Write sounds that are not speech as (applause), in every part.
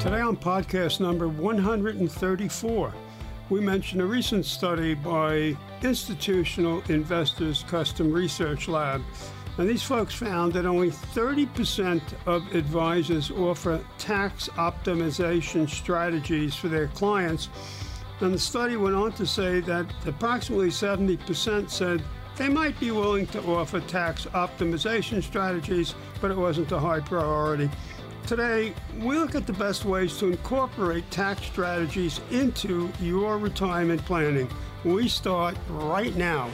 Today on podcast number 134, we mention a recent study by Institutional Investors Custom Research Lab. And these folks found that only 30% of advisors offer tax optimization strategies for their clients. And the study went on to say that approximately 70% said they might be willing to offer tax optimization strategies, but it wasn't a high priority. Today, we look at the best ways to incorporate tax strategies into your retirement planning. We start right now.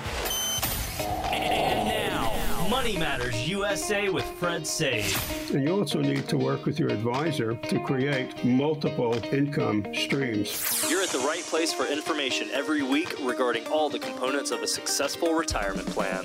And now, Money Matters USA with Fred Saide. And you also need to work with your advisor to create multiple income streams. You're at the right place for information every week regarding all the components of a successful retirement plan.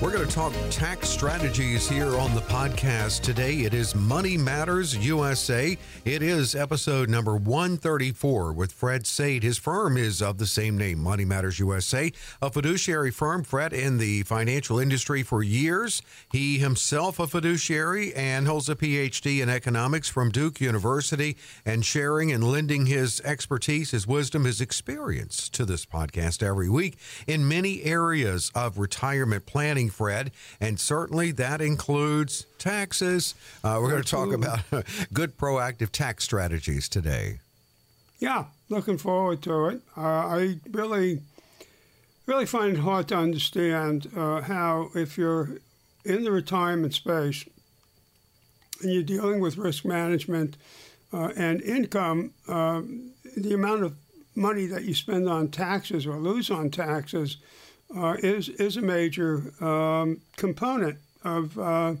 We're going to talk tax strategies here on the podcast today. It is Money Matters USA. It is episode number 134 with Fred Saide. His firm is of the same name, Money Matters USA, a fiduciary firm. Fred in the financial industry for years. He himself a fiduciary and holds a PhD in economics from Duke University and sharing and lending his expertise, his wisdom, his experience to this podcast every week in many areas of retirement planning Fred, and certainly that includes taxes. Uh, we're going to talk about (laughs) good proactive tax strategies today. Yeah, looking forward to it. Uh, I really, really find it hard to understand uh, how, if you're in the retirement space and you're dealing with risk management uh, and income, um, the amount of money that you spend on taxes or lose on taxes uh, is is a major um, component of uh,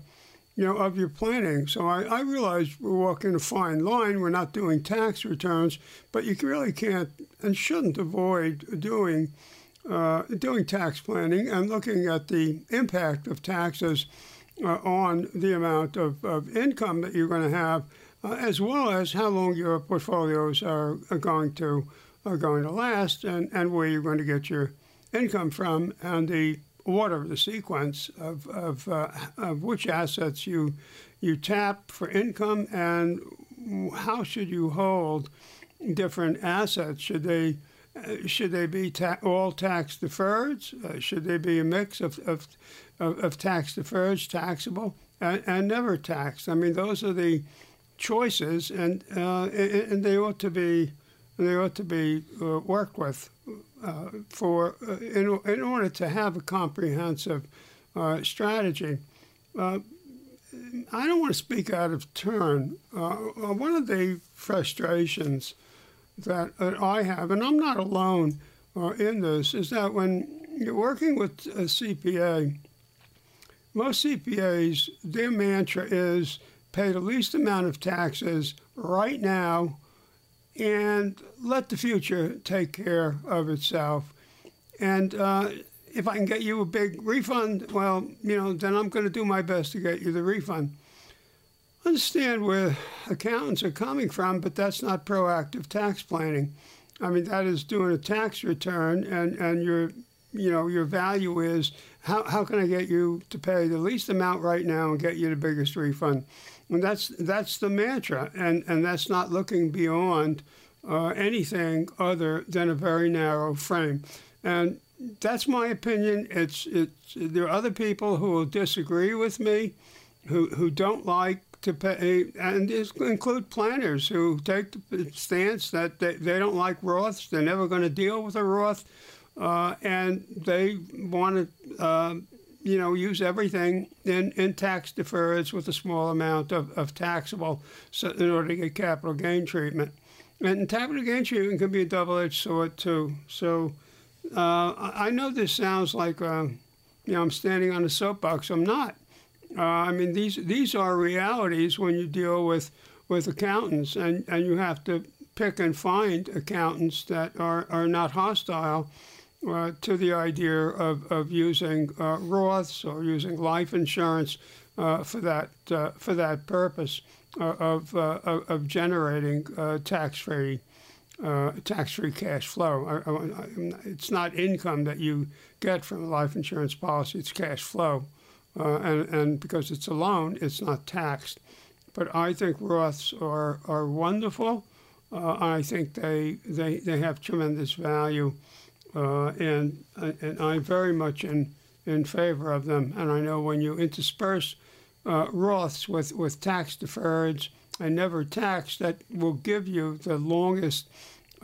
you know of your planning. So I, I realize we're walking a fine line. We're not doing tax returns, but you really can't and shouldn't avoid doing uh, doing tax planning and looking at the impact of taxes uh, on the amount of, of income that you're going to have, uh, as well as how long your portfolios are, are going to are going to last and, and where you're going to get your income from and the order, the sequence of, of, uh, of which assets you, you tap for income and how should you hold different assets? Should they, uh, should they be ta- all tax deferred? Uh, should they be a mix of, of, of, of tax deferred, taxable, and, and, never taxed? I mean, those are the choices, and, uh, and, and they ought to be they ought to be uh, worked with uh, for uh, in, in order to have a comprehensive uh, strategy. Uh, I don't want to speak out of turn. Uh, one of the frustrations that, I have, and I'm not alone in this, is that when you're working with a CPA, most CPAs, their mantra is pay the least amount of taxes right now and let the future take care of itself. And uh, if I can get you a big refund, well, you know, then I'm going to do my best to get you the refund. Understand where accountants are coming from, but that's not proactive tax planning. I mean, that is doing a tax return, and, and your, you know, your value is how, how can I get you to pay the least amount right now and get you the biggest refund? And that's that's the mantra, and and that's not looking beyond uh, anything other than a very narrow frame. And that's my opinion. It's it's there are other people who will disagree with me, who who don't like to pay, and include planners who take the stance that they, they don't like Roths. They're never going to deal with a Roth, uh, and they want to. Uh, you know, use everything in, in tax deferreds with a small amount of, of taxable so in order to get capital gain treatment. And capital gain treatment can be a double edged sword, too. So uh, I know this sounds like, uh, you know, I'm standing on a soapbox. I'm not. Uh, I mean, these, these are realities when you deal with, with accountants, and, and you have to pick and find accountants that are, are not hostile uh, to the idea of, of using uh, Roths or using life insurance uh, for that uh, for that purpose uh, of, uh, of, of generating tax free tax free cash flow. I, I, it's not income that you get from a life insurance policy; it's cash flow, and and because it's a loan, it's not taxed. But I think Roths are are wonderful. I think they, they they have tremendous value. Uh, and and I'm very much in in favor of them. And I know when you intersperse uh, Roths with with tax deferreds and never tax, that will give you the longest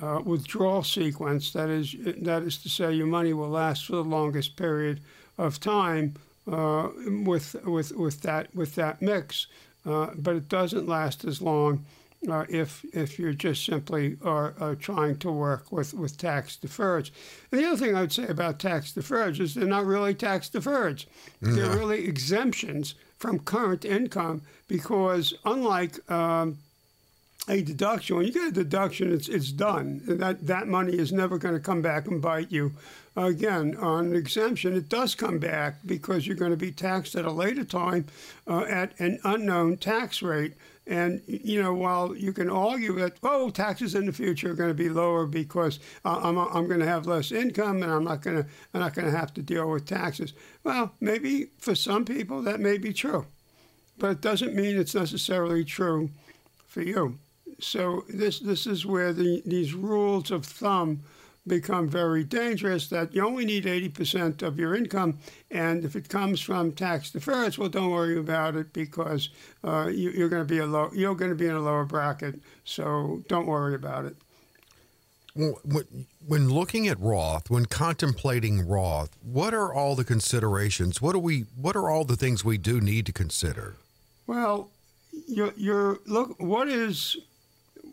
uh, withdrawal sequence. That is that is to say, your money will last for the longest period of time uh, with with with that with that mix, uh, but it doesn't last as long uh, if if you just simply are, are, trying to work with, with tax deferreds. And the other thing I would say about tax deferreds is they're not really tax deferreds. No. They're really exemptions from current income because unlike um, a deduction, when you get a deduction, it's it's done. That that money is never going to come back and bite you. Again, on an exemption, it does come back because you're going to be taxed at a later time uh, at an unknown tax rate. And you know, while you can argue that oh, taxes in the future are going to be lower because uh, I'm, I'm going to have less income and I'm not going to I'm not going to have to deal with taxes. Well, maybe for some people that may be true, but it doesn't mean it's necessarily true for you. So this this is where the, these rules of thumb become very dangerous that you only need 80% of your income. And if it comes from tax deferreds, well, don't worry about it because uh, you, are going to be a low, you're going to be in a lower bracket. So don't worry about it. Well, when looking at Roth, when contemplating Roth, what are all the considerations? What are we? What are all the things we do need to consider? Well, you're, you're look. What is?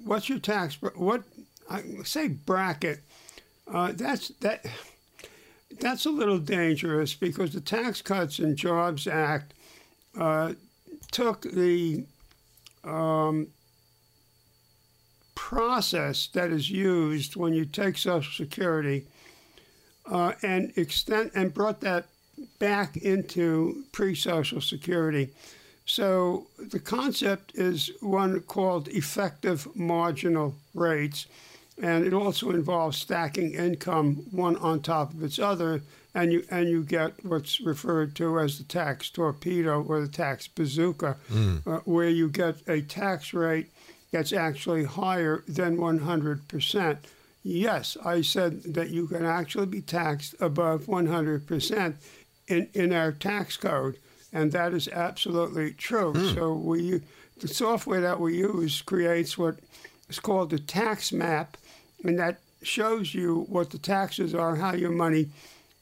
What's your tax? What I say bracket uh, that's that. That's a little dangerous because the Tax Cuts and Jobs Act uh, took the um, process that is used when you take Social Security uh, and extend and brought that back into pre-Social Security. So the concept is one called effective marginal rates and it also involves stacking income one on top of its other, and you and you get what's referred to as the tax torpedo or the tax bazooka, mm. uh, where you get a tax rate that's actually higher than 100%. Yes, I said that you can actually be taxed above 100% in, in our tax code, and that is absolutely true. Mm. So we the software that we use creates what is called the tax map and that shows you what the taxes are, how your money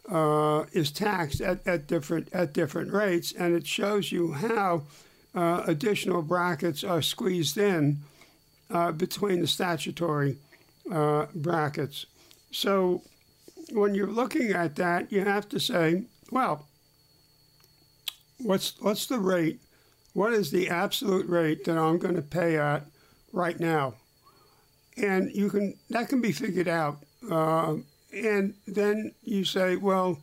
uh, is taxed at, at different at different rates, and it shows you how uh, additional brackets are squeezed in uh, between the statutory uh, brackets. So when you're looking at that, you have to say, well, what's what's the rate? What is the absolute rate that I'm going to pay at right now? and you can that can be figured out. Uh, and then you say, well,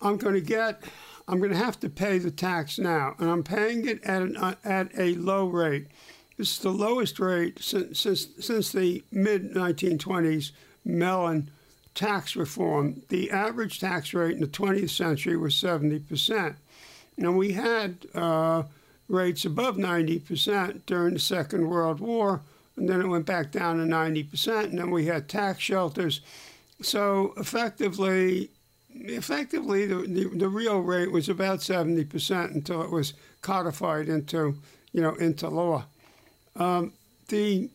I'm going to get, I'm going to have to pay the tax now, and I'm paying it at an, uh, at a low rate. This is the lowest rate since since, since the mid 1920s Mellon tax reform. The average tax rate in the 20th century was 70 percent. Now we had uh, rates above 90 percent during the Second World War and then it went back down to 90%, and then we had tax shelters. So effectively, effectively the, the, the real rate was about 70% until it was codified into, you know, into law. Um, the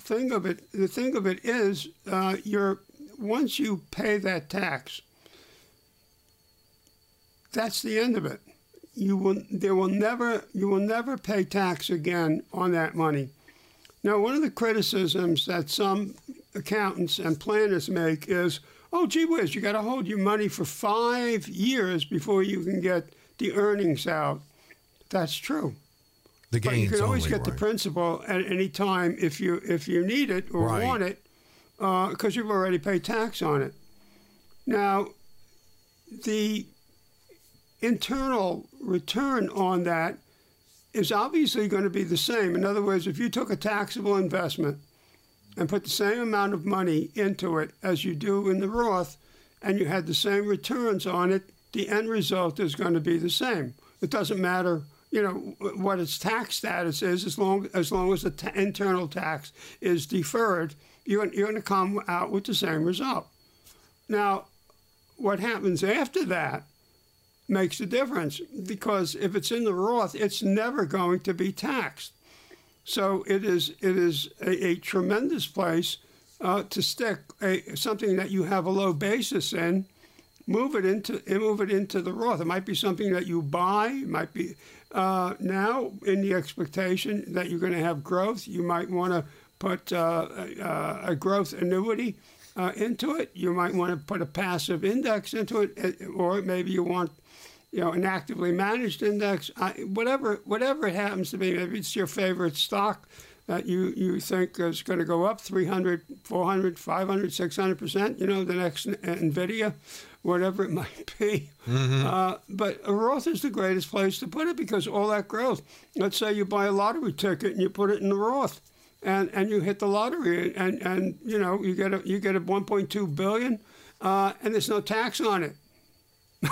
thing of it, the thing of it is, uh, you're once you pay that tax, that's the end of it. You will, there will never, you will never pay tax again on that money. Now, one of the criticisms that some accountants and planners make is, oh, gee whiz, you got to hold your money for five years before you can get the earnings out. That's true. The gains but you can always only, get right. the principal at any time if you if you need it or right. want it. Uh, because you've already paid tax on it. Now, the internal return on that is obviously going to be the same. In other words, if you took a taxable investment and put the same amount of money into it as you do in the Roth, and you had the same returns on it, the end result is going to be the same. It doesn't matter, you know, what its tax status is, as long as long as the t- internal tax is deferred, you're, you're going to come out with the same result. Now, what happens after that makes a difference because if it's in the Roth, it's never going to be taxed. So it is it is a, a tremendous place uh, to stick a, something that you have a low basis in. Move it into move it into the Roth. It might be something that you buy. It might be uh, now in the expectation that you're going to have growth. You might want to put uh, a, a, growth annuity uh, into it. You might want to put a passive index into it, or maybe you want you know, an actively managed index, I, whatever whatever it happens to be, maybe it's your favorite stock that you, you think is going to go up 300, 400, 500, 600%, you know, the next NVIDIA, whatever it (laughs) might be. Mm-hmm. Uh, but a Roth is the greatest place to put it because all that growth. Let's say you buy a lottery ticket and you put it in the Roth. And, and you hit the lottery and, and you know you get a you get a 1.2 billion uh, and there's no tax on it. (laughs)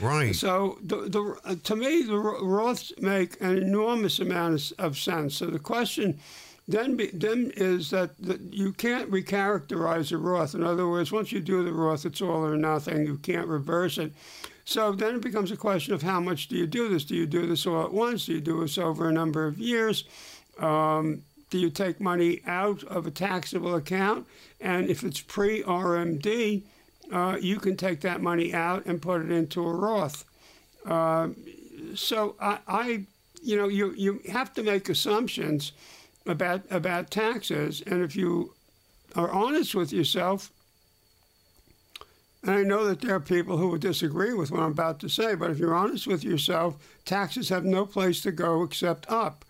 Right. So the, the uh, to me the Roths make an enormous amount of, of sense. So the question then be, then is that the, you can't recharacterize a Roth. In other words, once you do the Roth, it's all or nothing. You can't reverse it. So then it becomes a question of how much do you do this? Do you do this all at once? Do you do this over a number of years? Um, do you take money out of a taxable account? And if it's pre RMD, uh, you can take that money out and put it into a Roth. Uh, so I, I, you know, you you have to make assumptions about about taxes, and if you are honest with yourself, and I know that there are people who would disagree with what I'm about to say, but if you're honest with yourself, taxes have no place to go except up.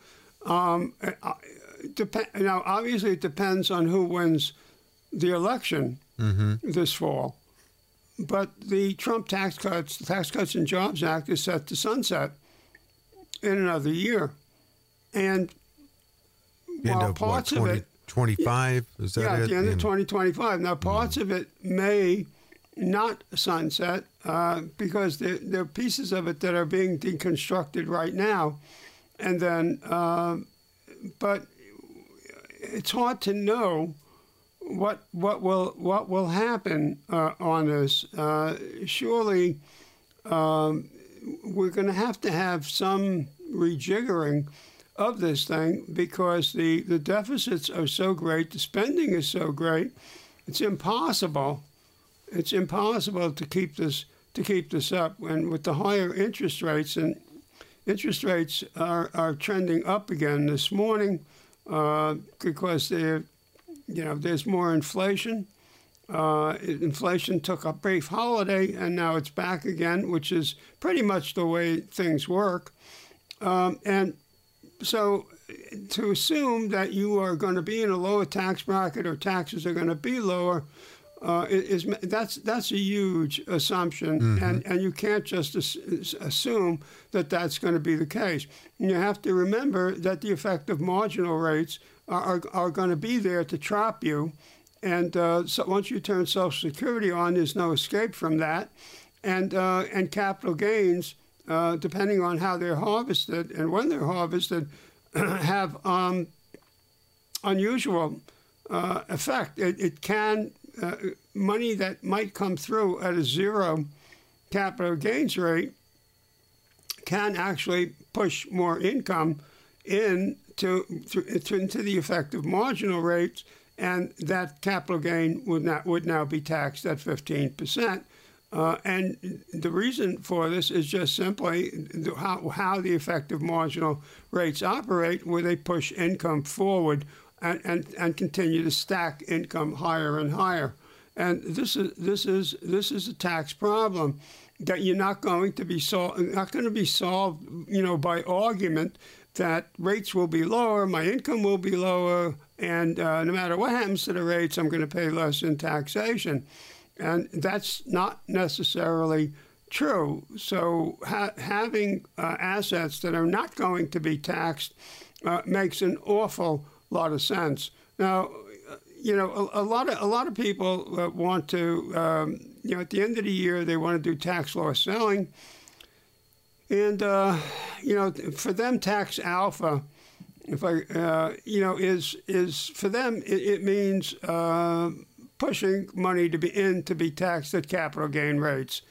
Um, uh, dep- now, obviously, it depends on who wins the election mm-hmm. this fall. But the Trump tax cuts, the Tax Cuts and Jobs Act, is set to sunset in another year. And while of parts what, 20, of it. 25? Is that yeah, it? at the end of 2025. Now, parts mm. of it may not sunset uh, because there, there, are pieces of it that are being deconstructed right now. And then, uh, but it's hard to know what what will what will happen uh, on this? Uh, surely, um, we're going to have to have some rejiggering of this thing because the the deficits are so great, the spending is so great, it's impossible. It's impossible to keep this to keep this up, and with the higher interest rates and interest rates are, are trending up again this morning uh, because they're you know, there's more inflation. Uh, inflation took a brief holiday and now it's back again, which is pretty much the way things work. Um, and so to assume that you are going to be in a lower tax bracket or taxes are going to be lower uh, is that's that's a huge assumption, mm-hmm. and and you can't just as, assume that that's going to be the case. And you have to remember that the effective marginal rates are, are going to be there to trap you. And uh, so once you turn Social Security on, there's no escape from that. And, uh, and capital gains, uh, depending on how they're harvested and when they're harvested, (clears throat) have um, unusual uh, effect. It, it can, uh, money that might come through at a zero capital gains rate can actually push more income in to, to, to into the effective marginal rates, and that capital gain would not would now be taxed at 15 percent. Uh, and the reason for this is just simply how, how the effective marginal rates operate, where they push income forward and, and, and continue to stack income higher and higher. And this is this is this is a tax problem that you're not going to be solved not going to be solved you know by argument that rates will be lower, my income will be lower, and uh, no matter what happens to the rates, I'm going to pay less in taxation. And that's not necessarily true. So ha- having uh, assets that are not going to be taxed uh, makes an awful lot of sense. Now, uh, you know, a, a lot of a lot of people uh, want to, um, you know, at the end of the year they want to do tax loss selling, and uh, you know, for them, tax alpha, if I, uh, you know, is is for them it, it means pushing money to be in to be taxed at capital gain rates.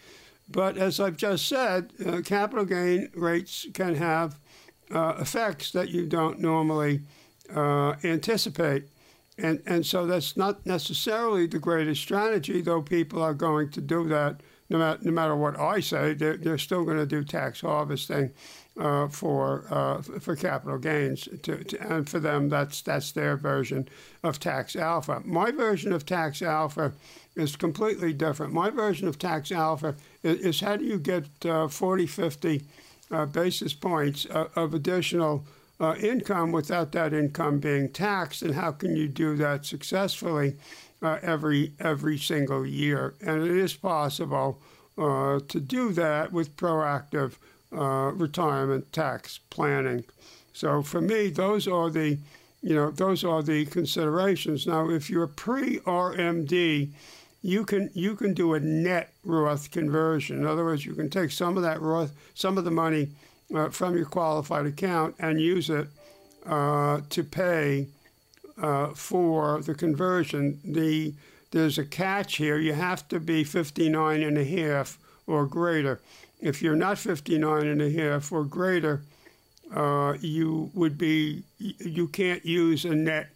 But as I've just said, uh, capital gain rates can have uh, effects that you don't normally uh, anticipate. And, and so that's not necessarily the greatest strategy, though people are going to do that no matter, no matter what I say. They're, they're still going to do tax harvesting uh, for uh, for capital gains, to, to, and for them, that's that's their version of tax alpha. My version of tax alpha is completely different. My version of tax alpha is, is how do you get uh, 40, 50 uh, basis points of, of additional uh, income without that income being taxed, and how can you do that successfully uh, every every single year? And it is possible uh, to do that with proactive uh, retirement tax planning. So for me, those are the you know those are the considerations. Now, if you're pre RMD, you can you can do a net Roth conversion. In other words, you can take some of that Roth, some of the money uh, from your qualified account and use it uh, to pay uh, for the conversion. The there's a catch here. You have to be 59 and a half or greater. If you're not 59 and a half or greater, uh, you would be you can't use a net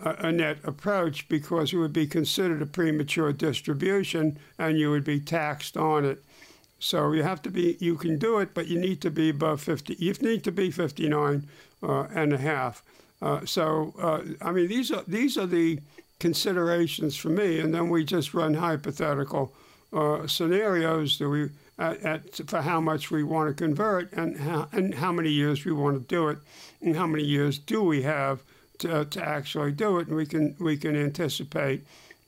a net approach because it would be considered a premature distribution and you would be taxed on it. So you have to be, you can do it, but you need to be above 50. You need to be 59 uh, and a half. Uh, so, uh, I mean, these are, these are the considerations for me. And then we just run hypothetical uh, scenarios that we, at, at, for how much we want to convert and how, and how many years we want to do it and how many years do we have to, to actually do it, and we can we can anticipate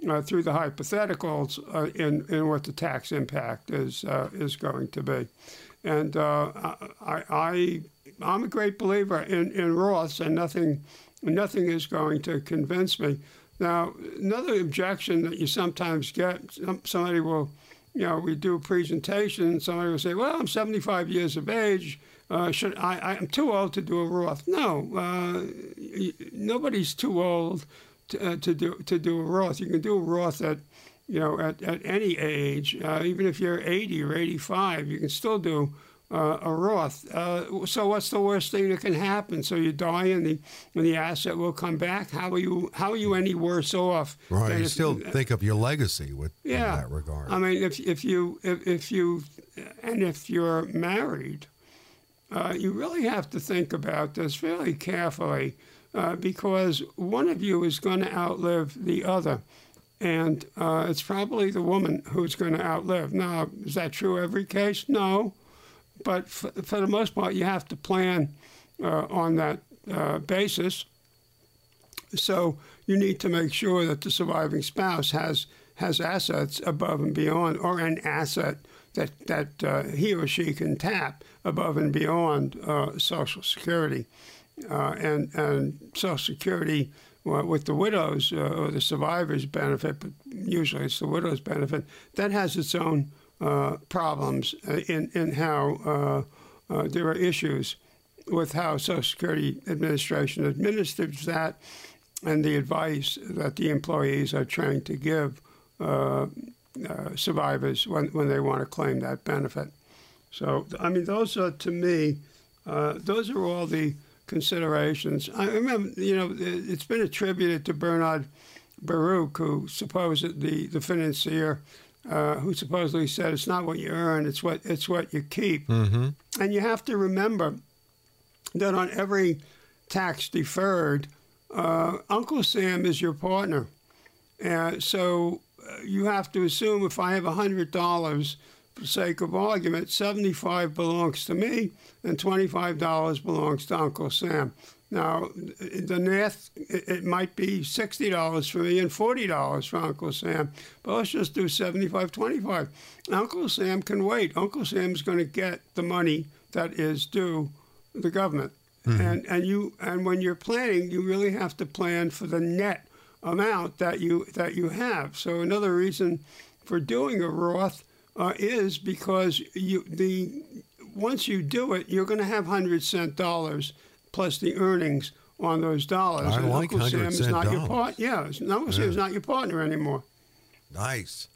uh, through the hypotheticals uh, in in what the tax impact is uh, is going to be, and uh, I, I I'm a great believer in in Roths, and nothing nothing is going to convince me. Now, another objection that you sometimes get, somebody will, you know, we do a presentation, somebody will say, well, I'm 75 years of age, uh, should I, I'm too old to do a Roth. No, uh, nobody's too old to, uh, to, do to do a Roth. You can do a Roth at you know at, at any age, uh, even if you're 80 or 85, you can still do uh, a Roth. Uh, so what's the worst thing that can happen? So you die and the and the asset will come back. How are you how are you any worse off? Right. You if, still think of your legacy with yeah, in that regard. I mean, if if you if, if you and if you're married uh, you really have to think about this fairly carefully uh, because one of you is going to outlive the other. And uh, it's probably the woman who's going to outlive. Now, is that true every case? No. But for, for the most part, you have to plan uh, on that uh, basis. So you need to make sure that the surviving spouse has has assets above and beyond, or an asset that that uh, he or she can tap above and beyond Social Security, uh, and and Social Security well, with the widows uh, or the survivors benefit, but usually it's the widows benefit. That has its own uh, problems in in how there are issues with how Social Security Administration administers that, and the advice that the employees are trying to give. Uh, uh, survivors when, when they want to claim that benefit. So, I mean, those are to me, uh, those are all the considerations. I remember, you know, it's been attributed to Bernard Baruch, who supposedly the financier, uh, who supposedly said it's not what you earn, it's what it's what you keep. Mm-hmm. And you have to remember that on every tax deferred, uh, Uncle Sam is your partner. Uh, so you have to assume if I have $100 for sake of argument, 75 belongs to me and $25 belongs to Uncle Sam. Now, the math, it might be $60 for me and $40 for Uncle Sam, but let's just do 75 25 Uncle Sam can wait. Uncle Sam's going to get the money that is due the government. Mm-hmm. And, and, you, and when you're planning, you really have to plan for the net amount that you, that you have. So, another reason for doing a Roth uh, is because you, the, once you do it, you're going to have hundred cent dollars plus the earnings on those dollars. I and like Uncle Sam is not dollars. your part. Yeah, Uncle yeah. Sam is not your partner anymore. Nice.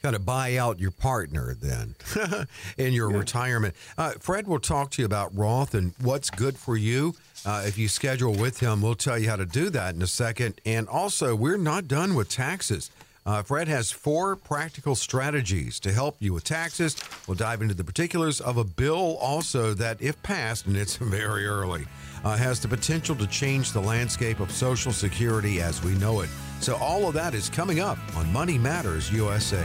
Got to buy out your partner then (laughs) in your yeah. retirement. Uh, Fred will talk to you about Roth and what's good for you. Uh, if you schedule with him, we'll tell you how to do that in a second. And also, we're not done with taxes. Uh, Fred has four practical strategies to help you with taxes. We'll dive into the particulars of a bill also that, if passed, and it's (laughs) very early, uh, has the potential to change the landscape of Social Security as we know it. So, all of that is coming up on Money Matters USA.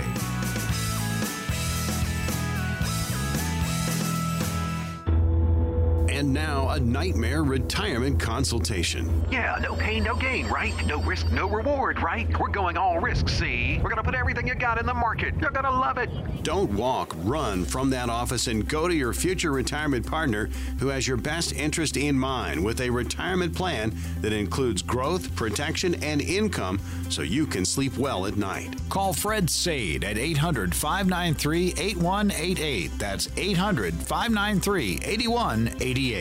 And now, a nightmare retirement consultation. Yeah, no pain, no gain, right? No risk, no reward, right? We're going all risk, see? We're going to put everything you got in the market. You're going to love it. Don't walk, run from that office and go to your future retirement partner who has your best interest in mind with a retirement plan that includes growth, protection, and income so you can sleep well at night. Call Fred Saide at 800 593 8188. That's 800 593 8188.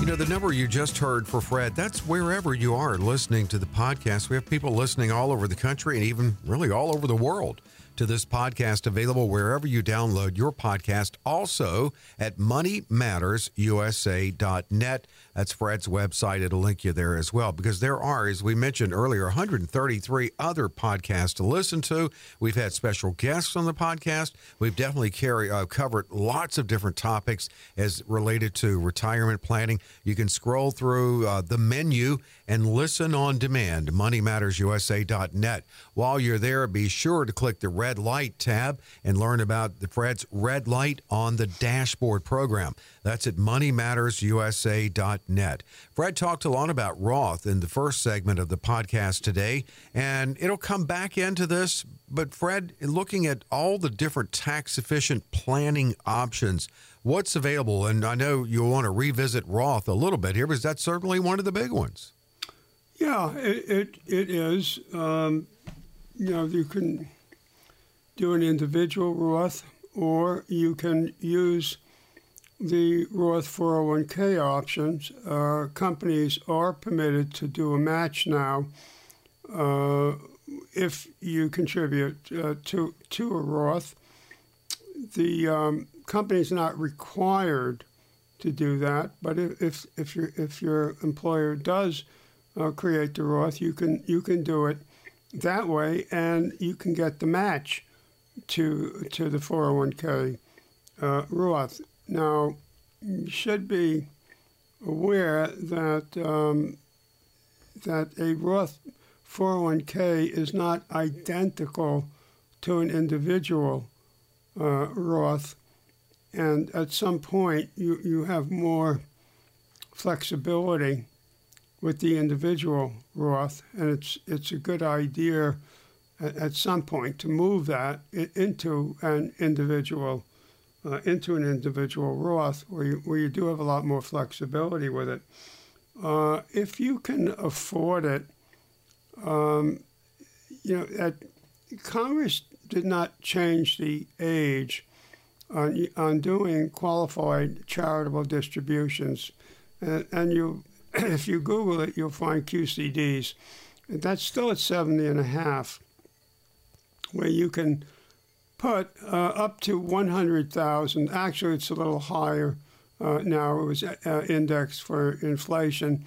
You know, the number you just heard for Fred, that's wherever you are listening to the podcast. We have people listening all over the country and even really all over the world to this podcast available wherever you download your podcast. Also at moneymattersusa.net. That's Fred's website. It'll link you there as well because there are, as we mentioned earlier, 133 other podcasts to listen to. We've had special guests on the podcast. We've definitely carry, uh, covered lots of different topics as related to retirement planning. You can scroll through uh, the menu and listen on demand, moneymattersusa.net. While you're there, be sure to click the red light tab and learn about the Fred's Red Light on the Dashboard program. That's at moneymattersusa.net. Fred talked a lot about Roth in the first segment of the podcast today, and it'll come back into this. But, Fred, looking at all the different tax efficient planning options, what's available? And I know you'll want to revisit Roth a little bit here because that's certainly one of the big ones. Yeah, it, it, it is. Um, you know, you can do an individual Roth, or you can use the Roth 401k options, uh, companies are permitted to do a match now uh, if you contribute uh, to to a Roth. The um, is not required to do that, but if if, if your if your employer does uh, create the Roth, you can you can do it that way, and you can get the match to to the 401k uh, Roth. Now, you should be aware that um, that a Roth 401k is not identical to an individual uh, Roth, and at some point you, you have more flexibility with the individual Roth, and it's it's a good idea at, at some point to move that into an individual uh, into an individual Roth where you, where you do have a lot more flexibility with it. Uh, if you can afford it, um, you know, at, Congress did not change the age on, on doing qualified charitable distributions. And, and you, (clears throat) if you Google it, you'll find QCDs. That's still at 70 and a half, where you can put uh, up to 100,000. Actually, it's a little higher uh, now. It was uh, indexed for inflation,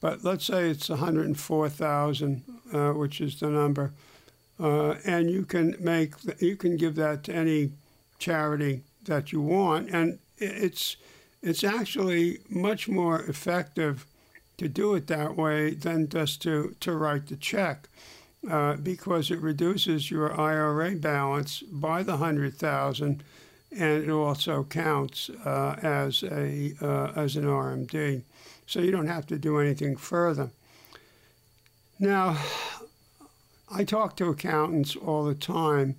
but let's say it's 104,000, uh, which is the number. Uh, and you can make you can give that to any charity that you want, and it's it's actually much more effective to do it that way than just to, to write the check. Uh, because it reduces your IRA balance by the hundred thousand, and it also counts uh, as a uh, as an RMD, so you don't have to do anything further. Now, I talk to accountants all the time,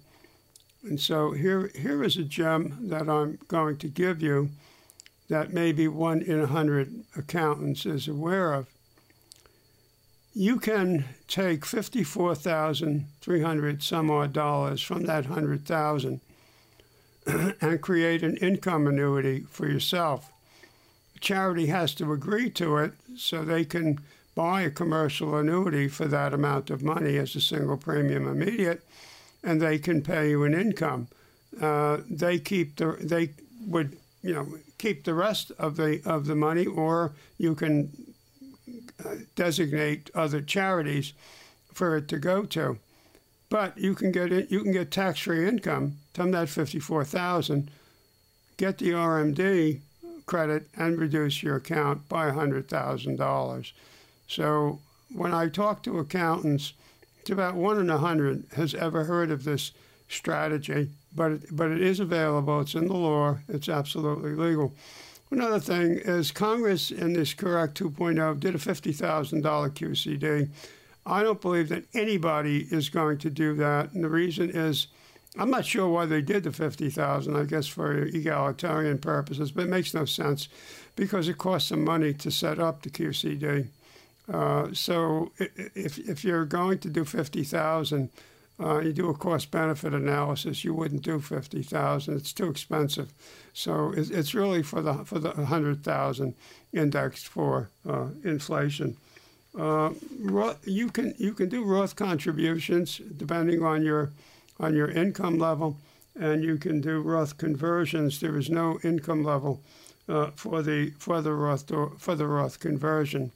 and so here here is a gem that I'm going to give you that maybe one in a hundred accountants is aware of you can take 54,300 some odd dollars from that 100,000 (clears throat) and create an income annuity for yourself. Charity has to agree to it so they can buy a commercial annuity for that amount of money as a single premium immediate and they can pay you an income. Uh, they keep the they would you know keep the rest of the of the money or you can designate other charities for it to go to. But you can get it, you can get tax-free income from that fifty-four thousand, get the RMD credit, and reduce your account by hundred thousand dollars. So when I talk to accountants, it's about one in a hundred has ever heard of this strategy, but it, but it is available. It's in the law. It's absolutely legal. Another thing is Congress in this CARES Act 2.0 did a $50,000 QCD. I don't believe that anybody is going to do that. And the reason is I'm not sure why they did the 50,000, I guess for egalitarian purposes, but it makes no sense because it costs some money to set up the QCD. Uh, so if, if you're going to do 50,000, uh, you do a cost benefit analysis, you wouldn't do 50,000. It's too expensive. So it's, it's really for the for the 100,000 indexed for uh, inflation. Uh, you can you can do Roth contributions depending on your on your income level, and you can do Roth conversions. There is no income level uh, for the for the Roth for the Roth conversion.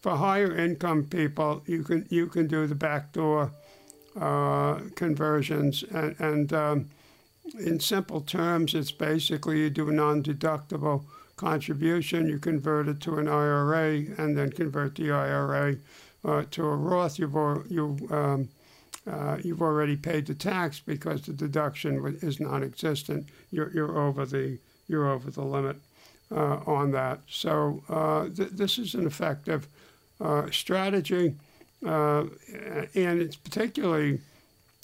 For higher income people, you can you can do the backdoor conversions. And, and um, in simple terms, it's basically you do a non deductible contribution, you convert it to an IRA, and then convert the IRA uh, to a Roth. You've, al- you, um, uh, you've already paid the tax because the deduction is non-existent. You're, you're over the you're over the limit uh, on that. So uh, th- this is an effective uh, strategy. Uh, and it's particularly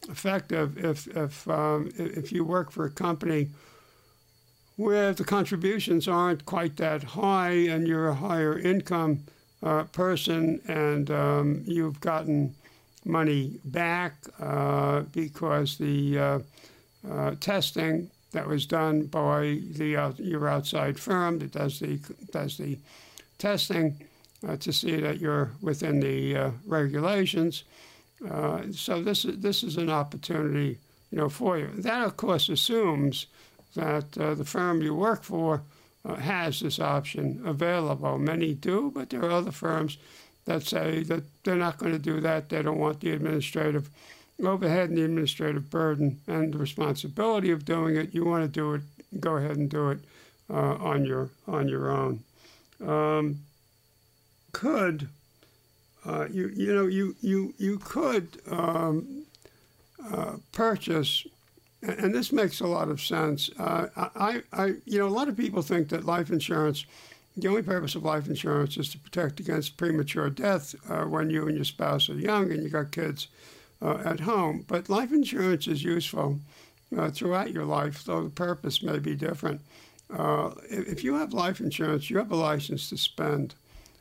effective if if um, if you work for a company where the contributions aren't quite that high and you're a higher income uh, person and um, you've gotten money back uh, because the uh, uh testing that was done by the your outside firm that does the does the testing uh, to see that you're within the uh, regulations. Uh, so this is this is an opportunity, you know, for you. That of course assumes that uh, the firm you work for uh, has this option available. Many do, but there are other firms that say that they're not going to do that. They don't want the administrative overhead and the administrative burden and the responsibility of doing it. You want to do it, go ahead and do it uh, on your on your own. Um, could, uh, you you know, you you you could um, uh, purchase, and this makes a lot of sense. Uh, I, I, you know, a lot of people think that life insurance. The only purpose of life insurance is to protect against premature death uh, when you and your spouse are young and you got kids uh, at home. But life insurance is useful uh, throughout your life, though the purpose may be different. if you have life insurance, you have a license to spend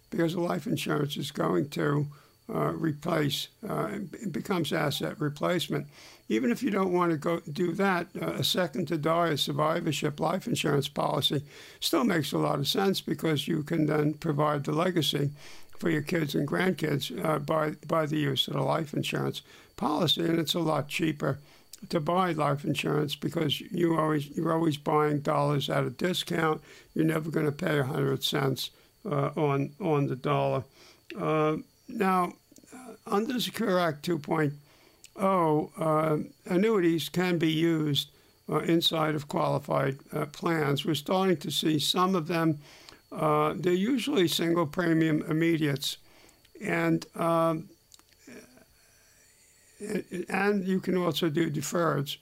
because life insurance is going to uh, replace, uh, it becomes asset replacement. Even if you don't want to go do that, uh, a second to die, a survivorship life insurance policy still makes a lot of sense because you can then provide the legacy for your kids and grandkids uh, by by the use of the life insurance policy, and it's a lot cheaper to buy life insurance because you always you're always buying dollars at a discount. You're never going to pay hundred cents on on the dollar. Uh, now, uh, under the Secure Act 2.0, annuities can be used inside of qualified plans. We're starting to see some of them. they're usually single premium immediates, and um, and you can also do deferreds.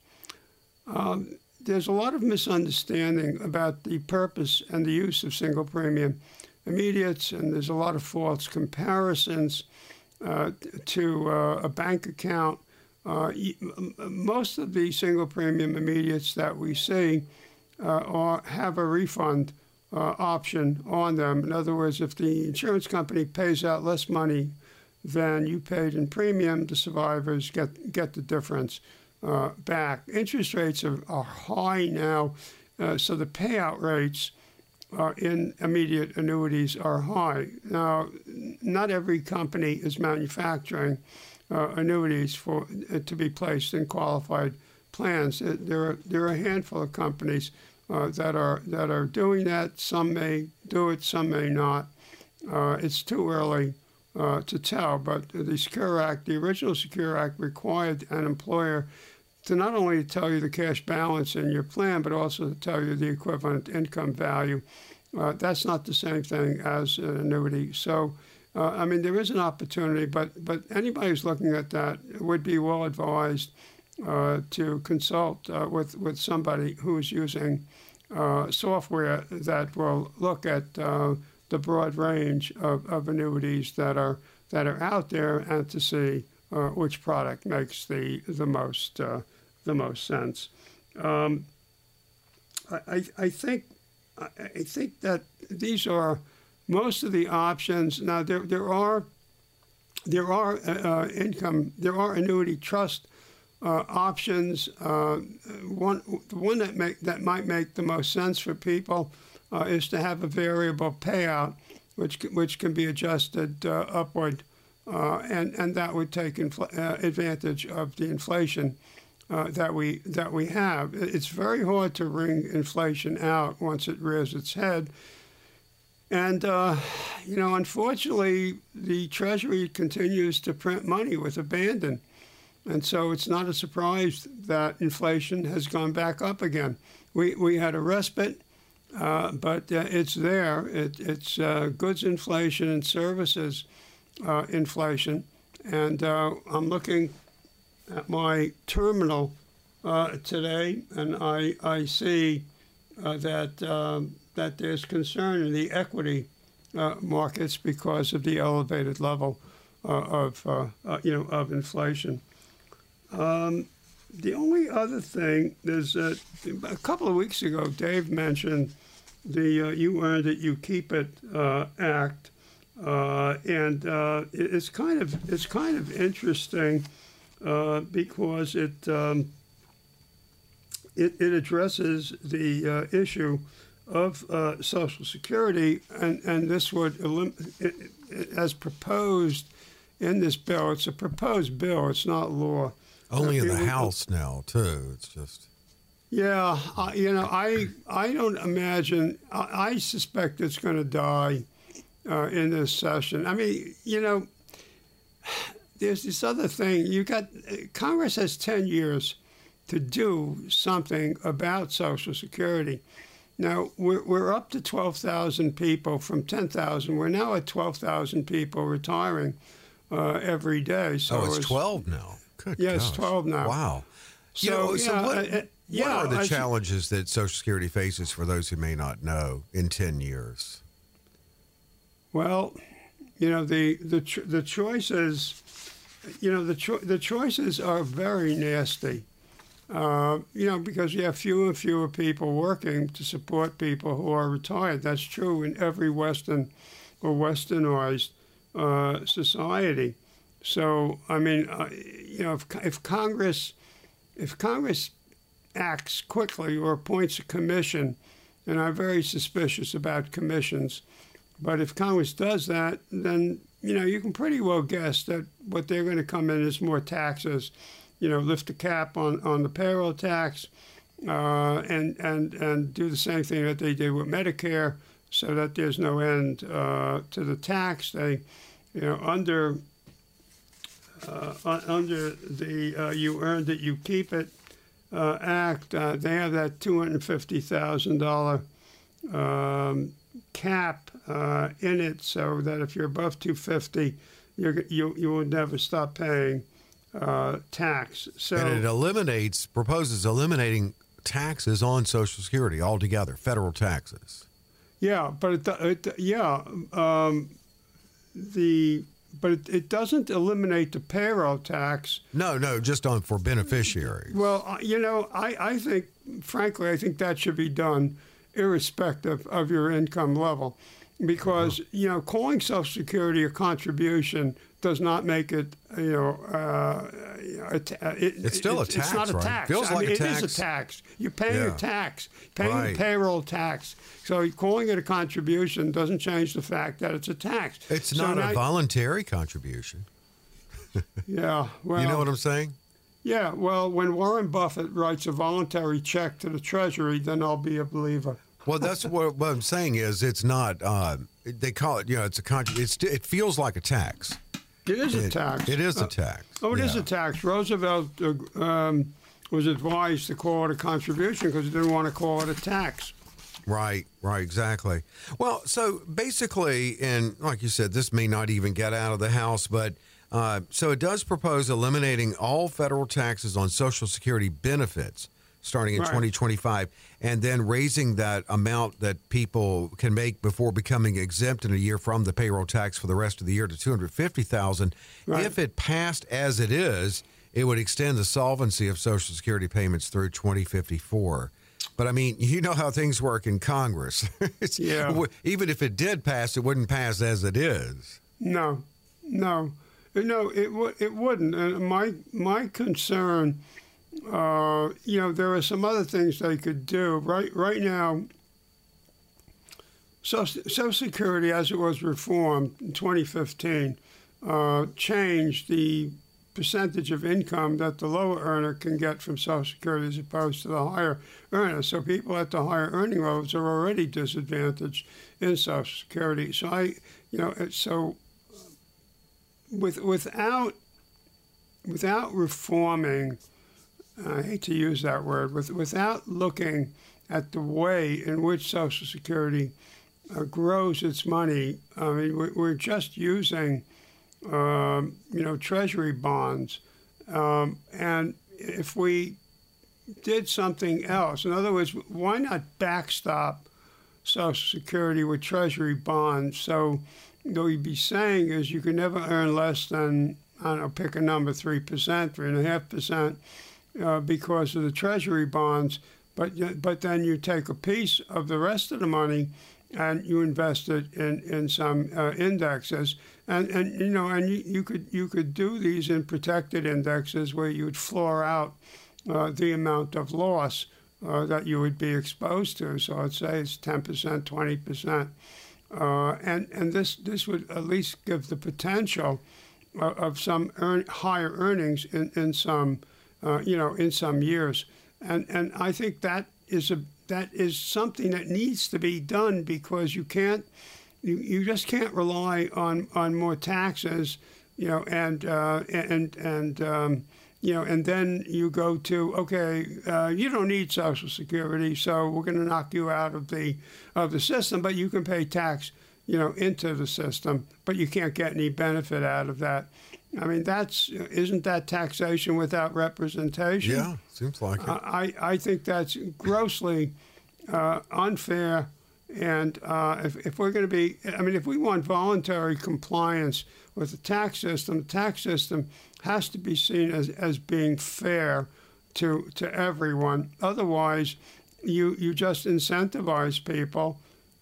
Um, there's a lot of misunderstanding about the purpose and the use of single premium immediates, and there's a lot of false comparisons uh, to uh, a bank account. Uh, most of the single premium immediates that we see uh, are, have a refund uh, option on them. In other words, if the insurance company pays out less money than you paid in premium, the survivors get get the difference uh, back. Interest rates are, are high now, so the payout rates uh, in immediate annuities are high. Now, not every company is manufacturing uh, annuities for uh, to be placed in qualified plans. Uh, there are there are a handful of companies that are that are doing that. Some may do it, some may not. it's too early uh, to tell, but the Secure Act, the original Secure Act, required an employer to not only tell you the cash balance in your plan, but also to tell you the equivalent income value. Uh, that's not the same thing as an annuity. So, uh, I mean, there is an opportunity, but but anybody who's looking at that would be well advised uh, to consult uh, with with somebody who's using uh, software that will look at the broad range of, of annuities that are that are out there and to see uh, which product makes the the most uh, the most sense. Um, I, I think I think that these are most of the options. Now there there are there are uh, income there are annuity trust uh, options. Uh, one the one that make that might make the most sense for people uh, is to have a variable payout, which which can be adjusted uh, upward, uh, and and that would take infl- uh, advantage of the inflation uh, that we that we have. It's very hard to wring inflation out once it rears its head. And, uh, you know, unfortunately, the Treasury continues to print money with abandon. And so it's not a surprise that inflation has gone back up again. We, we had a respite uh, but uh, it's there. It, it's uh, goods inflation and services inflation. And I'm looking at my terminal today, and I, I see that, um, that there's concern in the equity markets because of the elevated level of, you know, of inflation. Um, the only other thing is that a couple of weeks ago, Dave mentioned the uh, "You Earned It, You Keep It" uh, Act, uh, and uh, it's kind of it's kind of interesting uh, because it, um, it, it addresses the uh, issue of Social Security, and and this would elim- it, it, as proposed in this bill. It's a proposed bill. It's not law. Only in the House now, too. It's just. Yeah, uh, you know, I I don't imagine. I, I suspect it's going to die uh, in this session. I mean, you know, there's this other thing. You got Congress has ten years to do something about Social Security. Now we're we're up to twelve thousand people from ten thousand. We're now at twelve thousand people retiring uh, every day. So oh, it's twelve now. Good yes, gosh. twelve now. Wow. So, you know, so what, uh, yeah, what are the I challenges that Social Security faces for those who may not know in 10 years? Well, you know, the, the, the choices, you know, the, cho- the choices are very nasty. Uh, you know, because you have fewer and fewer people working to support people who are retired. That's true in every Western or Westernized uh, society. So, I mean, uh, you know, if, if Congress, if Congress acts quickly or appoints a commission, and I'm very suspicious about commissions. But if Congress does that, then you know you can pretty well guess that what they're going to come in is more taxes. You know, lift the cap on, on the payroll tax, uh, and and and do the same thing that they did with Medicare, so that there's no end uh, to the tax. They, you know, under uh, under the uh, you earned it, you keep it uh, Act, uh, they have that $250,000 um, cap uh, in it so that if you're above 250 you you, you will never stop paying uh, tax. So and it eliminates proposes eliminating taxes on Social Security altogether, federal taxes. Yeah, but it, it yeah, um, the but it, it doesn't eliminate the payroll tax. No, no, just on for beneficiaries. Well, uh, you know, I, I think, frankly, I think that should be done irrespective of your income level, because you know, calling Social Security a contribution does not make it, you know, uh, a it, It's still a tax. It's not a right? tax. Feels I like mean, a It is tax. a tax. You're paying Yeah. a tax, paying Right. payroll tax. So calling it a contribution doesn't change the fact that it's a tax. It's So not a voluntary contribution. (laughs) Yeah, well, you know what I'm saying? Yeah, well, when Warren Buffett writes a voluntary check to the Treasury, then I'll be a believer. Well, that's what, what I'm saying is it's not. Uh, they call it, you know, it's a contra- It's it feels like a tax. It is a tax. It is a Uh, tax. Oh, it is Yeah. a tax. Roosevelt uh, um, was advised to call it a contribution because he didn't want to call it a tax. Right, right, exactly. Well, so basically, and like you said, this may not even get out of the House, but uh, so it does propose eliminating all federal taxes on Social Security benefits starting in Right. 2025, and then raising that amount that people can make before becoming exempt in a year from the payroll tax for the rest of the year to 250,000. Right. If it passed as it is, it would extend the solvency of Social Security payments through 2054. But I mean, (laughs) you know how things work in Congress. (laughs) Yeah. Even if it did pass, it wouldn't pass as it is. No, no, no. It w- it wouldn't. And my my concern, uh, you know, there are some other things they could do. Right right now, Social, Security, as it was reformed in 2015, uh, changed the percentage of income that the lower earner can get from Social Security as opposed to the higher earner. So people at the higher earning levels are already disadvantaged in Social Security. So I, you know, so with without without reforming, I hate to use that word, with, without looking at the way in which Social Security uh, grows its money. I mean, we, we're just using, um, you know, Treasury bonds. Um, and if we did something else, in other words, why not backstop Social Security with Treasury bonds? So, what you'd be saying is you can never earn less than, I don't know, pick a number, 3%, 3.5% uh, because of the Treasury bonds. But but then you take a piece of the rest of the money and you invest it in in some uh, indexes, and and you know, and you, you could you could do these in protected indexes where you would floor out uh, the amount of loss uh, that you would be exposed to. So I'd say it's ten percent, twenty percent, uh, and and this this would at least give the potential of, of some earn, higher earnings in in some uh, you know in some years, and and I think that is a that is something that needs to be done because you can't you, you just can't rely on on more taxes you know and uh, and and um, you know and then you go to okay uh, you don't need social security so we're going to knock you out of the of the system but you can pay tax you know into the system but you can't get any benefit out of that i mean that's isn't that taxation without representation Yeah, seems like it. I, I think that's grossly uh, unfair. And uh, if, if we're going to be, I mean, if we want voluntary compliance with the tax system, the tax system has to be seen as, as being fair to, to everyone. Otherwise, you, you just incentivize people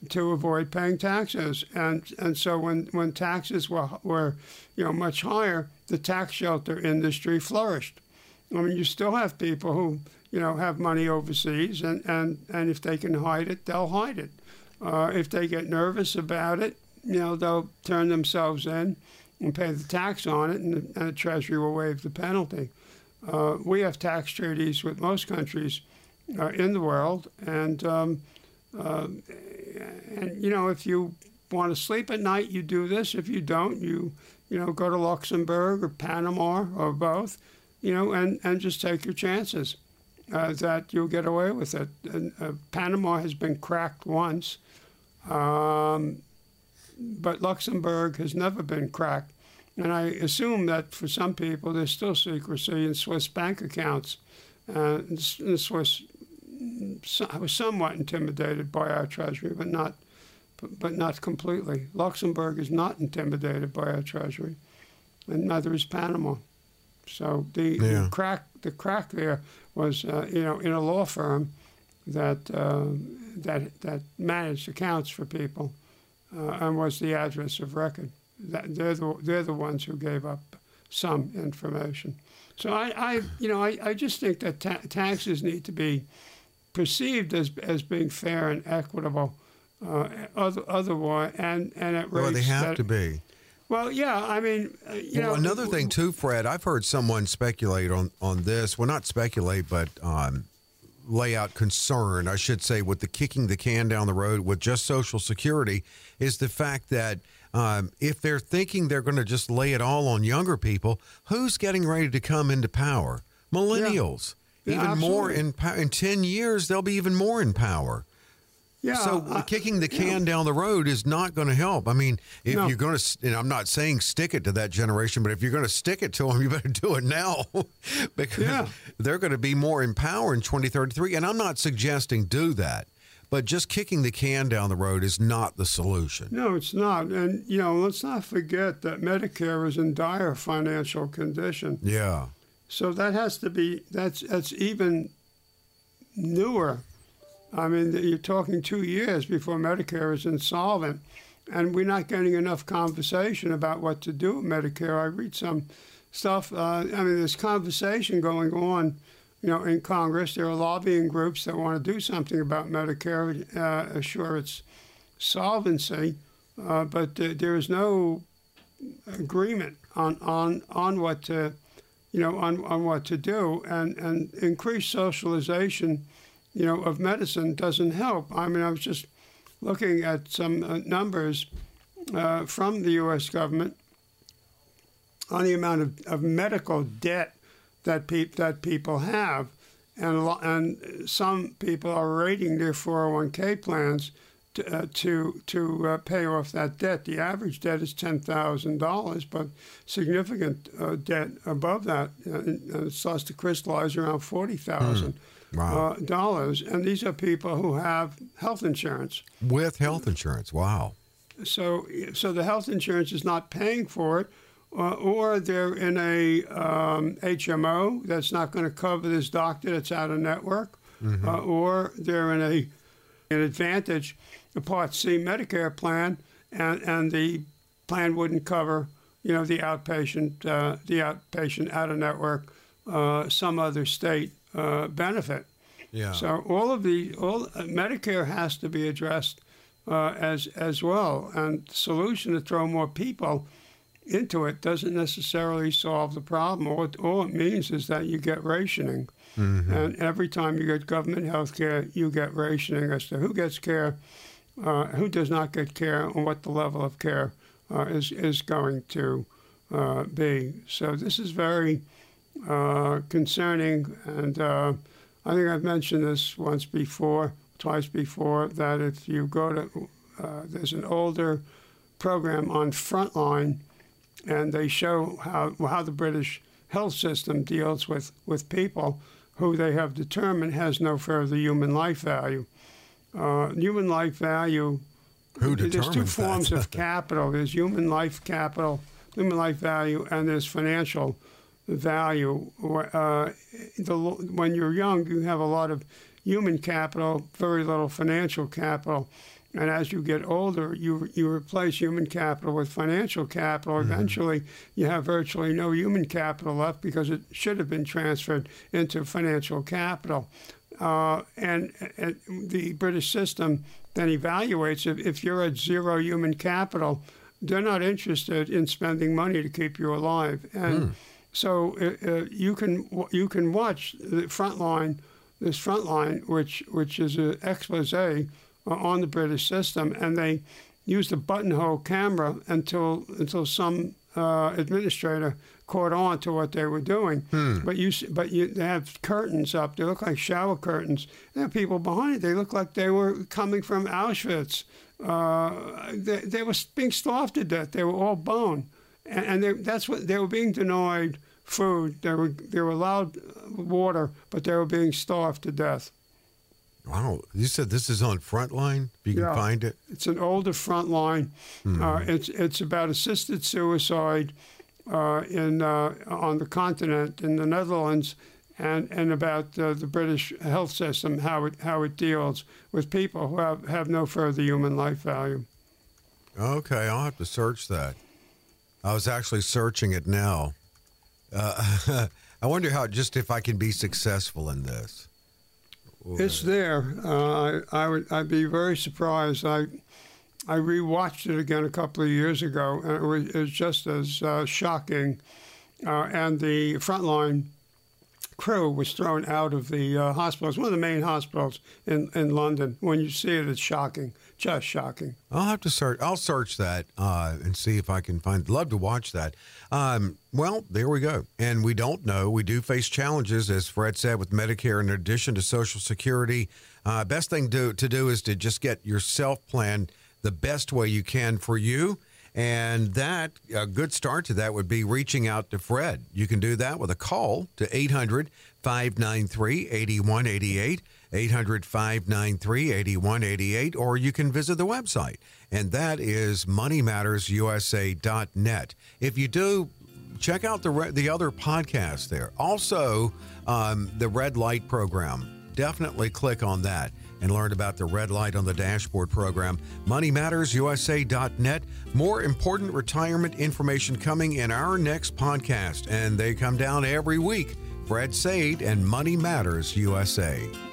to avoid paying taxes. And and so when, when taxes were, were you know much higher, the tax shelter industry flourished. I mean, you still have people who, you know, have money overseas, and, and, and if they can hide it, they'll hide it. Uh, if they get nervous about it, you know, they'll turn themselves in and pay the tax on it, and the, and the Treasury will waive the penalty. Uh, we have tax treaties with most countries uh, in the world, and um, uh, and you know, if you want to sleep at night, you do this. If you don't, you you know, go to Luxembourg or Panama or both you know, and, and just take your chances uh, that you'll get away with it. And, uh, Panama has been cracked once, um, but Luxembourg has never been cracked. And I assume that for some people, there's still secrecy in Swiss bank accounts. Uh, in Swiss, so, I was somewhat intimidated by our treasury, but not, but, but not completely. Luxembourg is not intimidated by our treasury, and neither is Panama. So the, Yeah. the crack, the crack there was, uh, you know, in a law firm that uh, that that managed accounts for people, uh, and was the address of record. That they're the they're the ones who gave up some information. So I, I you know, I, I just think that ta- taxes need to be perceived as as being fair and equitable. Uh, other, otherwise, and and at rates Well, they have that, to be. Well, yeah, I mean, uh, you well, know, another thing too, Fred. I've heard someone speculate on on this. Well, not speculate, but um, lay out concern, I should say, with the kicking the can down the road with just Social Security is the fact that um, if they're thinking they're going to just lay it all on younger people, who's getting ready to come into power? Millennials. Yeah, even more in power. In ten years, they'll be even more in power. yeah, So I- kicking the can down the road is not going to help. I mean, if No. you're going to, and I'm not saying stick it to that generation, but if you're going to stick it to them, (laughs) you better do it now (laughs) because Yeah. they're going to be more in power in 2033. And I'm not suggesting do that, but just kicking the can down the road is not the solution. No, it's not. And, you know, let's not forget that Medicare is in dire financial condition. Yeah. So that has to be, that's, that's even newer. I mean, you're talking two years before Medicare is insolvent. And we're not getting enough conversation about what to do with Medicare. I read some stuff. Uh, I mean, there's conversation going on, you know, in Congress. There are lobbying groups that want to do something about Medicare, uh, assure its solvency, uh, but uh, there is no agreement on, on, on what to, you know, on, on what to do. And, and increased socialization, you know, of medicine doesn't help. I mean, I was just looking at some uh, numbers uh, from the U.S. government on the amount of, of medical debt that peop that people have, and and some people are rating their 401k plans to uh, to, to uh, pay off that debt. The average debt is ten thousand dollars, but significant uh, debt above that uh, starts to crystallize around forty thousand. Wow. Uh, dollars, and these are people who have health insurance. With health insurance. Wow. So, so the health insurance is not paying for it, uh, or they're in a um, HMO that's not going to cover this doctor that's out of network, uh, or they're in a an Advantage, a Part C Medicare plan, and and the plan wouldn't cover, you know, the outpatient uh, the outpatient out of network, uh, some other state uh, benefit. Yeah. So all of the all uh, Medicare has to be addressed uh, as as well, and the solution to throw more people into it doesn't necessarily solve the problem. All it, all it means is that you get rationing, and every time you get government health care, you get rationing as to who gets care, uh, who does not get care, and what the level of care uh, is is going to uh, be. So this is very uh, concerning, and uh, I think I've mentioned this once before, twice before, that if you go to, uh, there's an older program on Frontline, and they show how how the British health system deals with, with people who they have determined has no further human life value. Uh, human life value. Who determines There's two that? forms of (laughs) capital. There's human life capital, human life value, and there's financial value. Uh, the, when you're young, you have a lot of human capital, very little financial capital. And as you get older, you you replace human capital with financial capital. Eventually, you have virtually no human capital left because it should have been transferred into financial capital. Uh, and, and the British system then evaluates if, if you're at zero human capital, they're not interested in spending money to keep you alive. And so uh, uh, you can you can watch the Frontline, this Frontline, which which is an expose on the British system, and they use a buttonhole camera until until some uh, administrator caught on to what they were doing. But you but you they have curtains up. They look like shower curtains. There are people behind it. They look like they were coming from Auschwitz. Uh, they, they were being starved to death. They were all bone. and, and they, that's what they were being denied food. They were they were allowed water, but they were being starved to death. Wow. You said this is on Frontline? If you can find it? It's an older Frontline. Uh, it's it's about assisted suicide uh, in uh, on the continent in the Netherlands, and and about uh, the British health system how it how it deals with people who have, have no further human life value. Okay, I'll have to search that. I was actually searching it now. Uh, (laughs) I wonder how, just if I can be successful in this. It's there. Uh, I, I would I'd be very surprised. I I rewatched it again a couple of years ago, and it was, it was just as uh, shocking. Uh, and the frontline crew was thrown out of the uh, hospital. It's one of the main hospitals in, in London. When you see it, it's shocking, just shocking. I'll have to search. I'll search that uh, and see if I can find. Love to watch that. Um, well, there we go. And we don't know. We do face challenges, as Fred said, with Medicare. In addition to Social Security, uh, best thing to to do is to just get yourself planned the best way you can for you. And that, a good start to that would be reaching out to Fred. You can do that with a call to 800 593 8188, 800 593 8188, or you can visit the website, and that is moneymattersusa.net. If you do, check out the, re- the other podcasts there. Also, um, the Red Light program. Definitely click on that and learn about the red light on the dashboard program. MoneyMattersUSA.net. More important retirement information coming in our next podcast, and they come down every week. Fred Saide and Money Matters USA.